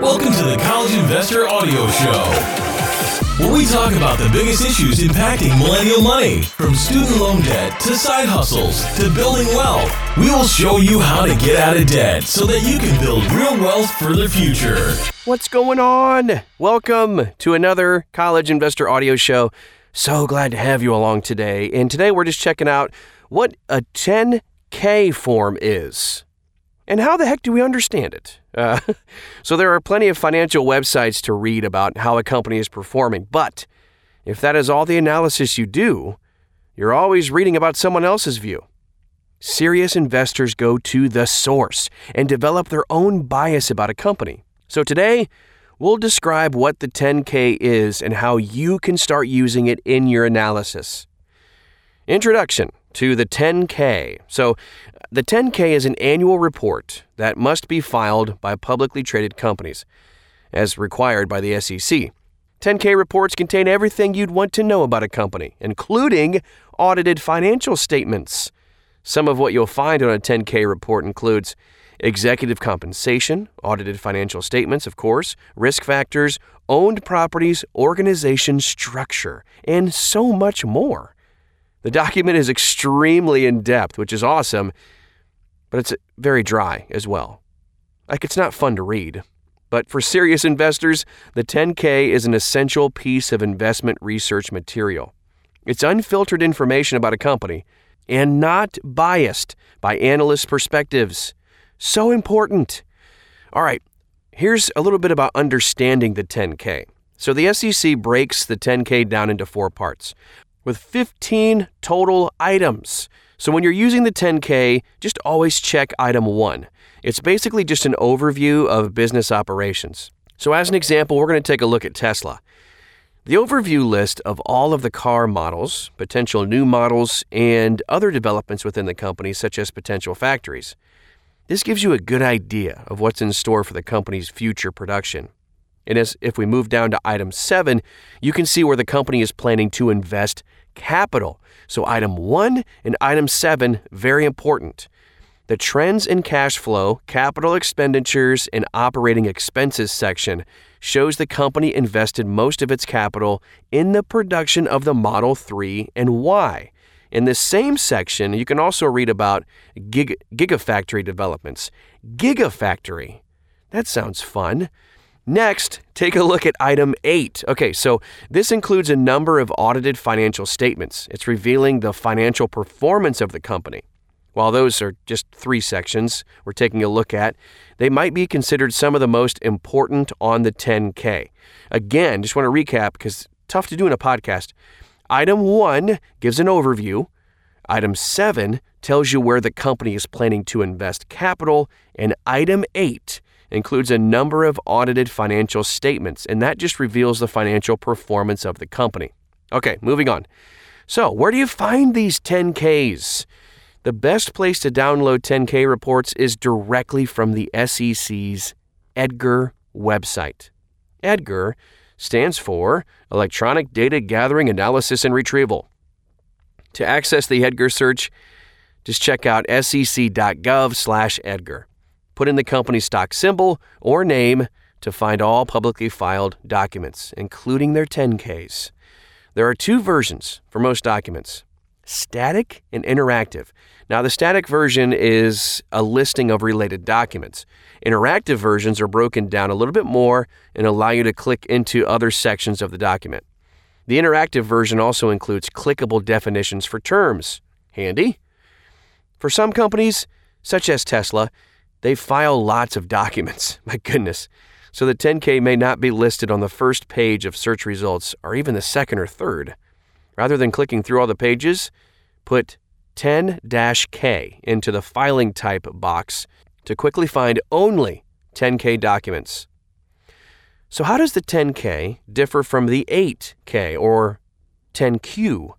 Welcome to the College Investor Audio Show, where we talk about the biggest issues impacting millennial money, from student loan debt to side hustles to building wealth. We will show you how to get out of debt so that you can build real wealth for the future. What's going on? Welcome to another College Investor Audio Show. So glad to have you along today. And today we're just checking out what a 10K form is. And how the heck do we understand it? Uh, so, there are plenty of financial websites to read about how a company is performing, but if that is all the analysis you do, you're always reading about someone else's view. Serious investors go to the source and develop their own bias about a company. So, today, we'll describe what the 10K is and how you can start using it in your analysis. Introduction to the 10K. So, the 10K is an annual report that must be filed by publicly traded companies, as required by the SEC. 10K reports contain everything you'd want to know about a company, including audited financial statements. Some of what you'll find on a 10K report includes executive compensation, audited financial statements, of course, risk factors, owned properties, organization structure, and so much more. The document is extremely in depth, which is awesome, but it's very dry as well. Like, it's not fun to read. But for serious investors, the 10K is an essential piece of investment research material. It's unfiltered information about a company and not biased by analyst perspectives. So important. All right, here's a little bit about understanding the 10K. So the SEC breaks the 10K down into four parts with 15 total items. So when you're using the 10K, just always check item one. It's basically just an overview of business operations. So, as an example, we're going to take a look at Tesla. The overview list of all of the car models, potential new models, and other developments within the company, such as potential factories. This gives you a good idea of what's in store for the company's future production. And as if we move down to item 7, you can see where the company is planning to invest capital. So item 1 and item 7 very important. The trends in cash flow, capital expenditures, and operating expenses section shows the company invested most of its capital in the production of the Model 3 and why. In this same section, you can also read about gig- Gigafactory developments. Gigafactory. That sounds fun. Next, take a look at item 8. Okay, so this includes a number of audited financial statements. It's revealing the financial performance of the company. While those are just three sections we're taking a look at, they might be considered some of the most important on the 10K. Again, just want to recap because tough to do in a podcast. Item 1 gives an overview. Item 7 tells you where the company is planning to invest capital, and item 8 includes a number of audited financial statements, and that just reveals the financial performance of the company. Okay, moving on. So, where do you find these 10Ks? The best place to download 10K reports is directly from the SEC's EDGAR website. EDGAR stands for Electronic Data Gathering, Analysis, and Retrieval. To access the EDGAR search, just check out sec.gov/edgar put in the company's stock symbol or name to find all publicly filed documents, including their 10Ks. There are two versions for most documents static and interactive. Now, the static version is a listing of related documents. Interactive versions are broken down a little bit more and allow you to click into other sections of the document. The interactive version also includes clickable definitions for terms. Handy. For some companies, such as Tesla, they file lots of documents. My goodness. So the 10K may not be listed on the first page of search results or even the second or third. Rather than clicking through all the pages, put 10 K into the filing type box to quickly find only 10K documents. So, how does the 10K differ from the 8K or 10Q?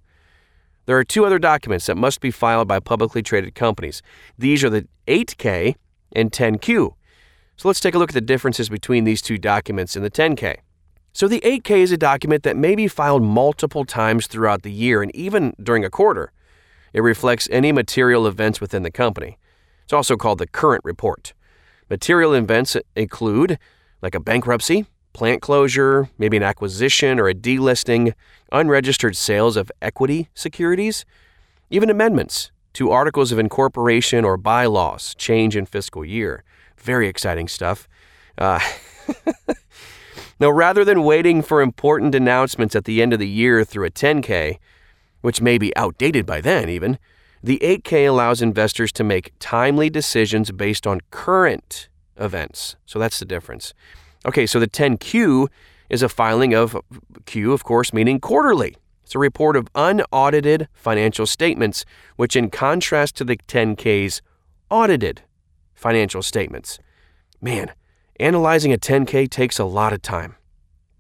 There are two other documents that must be filed by publicly traded companies. These are the 8K and 10Q. So let's take a look at the differences between these two documents in the 10K. So the 8K is a document that may be filed multiple times throughout the year and even during a quarter. It reflects any material events within the company. It's also called the current report. Material events include like a bankruptcy, plant closure, maybe an acquisition or a delisting, unregistered sales of equity securities, even amendments to articles of incorporation or bylaws, change in fiscal year. Very exciting stuff. Uh, now, rather than waiting for important announcements at the end of the year through a 10K, which may be outdated by then even, the 8K allows investors to make timely decisions based on current events. So that's the difference. Okay, so the 10Q is a filing of Q, of course, meaning quarterly. It's a report of unaudited financial statements, which, in contrast to the 10K's audited financial statements. Man, analyzing a 10K takes a lot of time.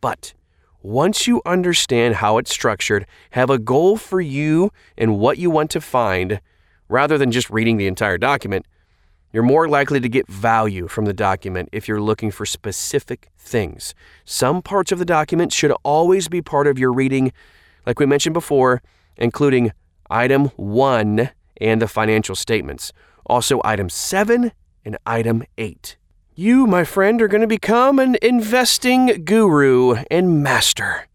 But once you understand how it's structured, have a goal for you and what you want to find, rather than just reading the entire document, you're more likely to get value from the document if you're looking for specific things. Some parts of the document should always be part of your reading, like we mentioned before, including item 1 and the financial statements, also item 7 and item 8. You, my friend, are going to become an investing guru and master.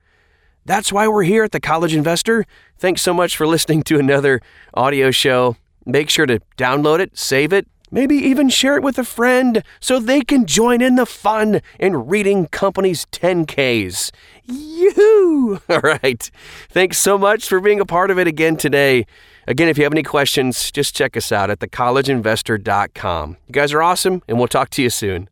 That's why we're here at the College Investor. Thanks so much for listening to another audio show. Make sure to download it, save it, Maybe even share it with a friend so they can join in the fun in reading companies' 10Ks. Yoo! All right. Thanks so much for being a part of it again today. Again, if you have any questions, just check us out at thecollegeinvestor.com. You guys are awesome, and we'll talk to you soon.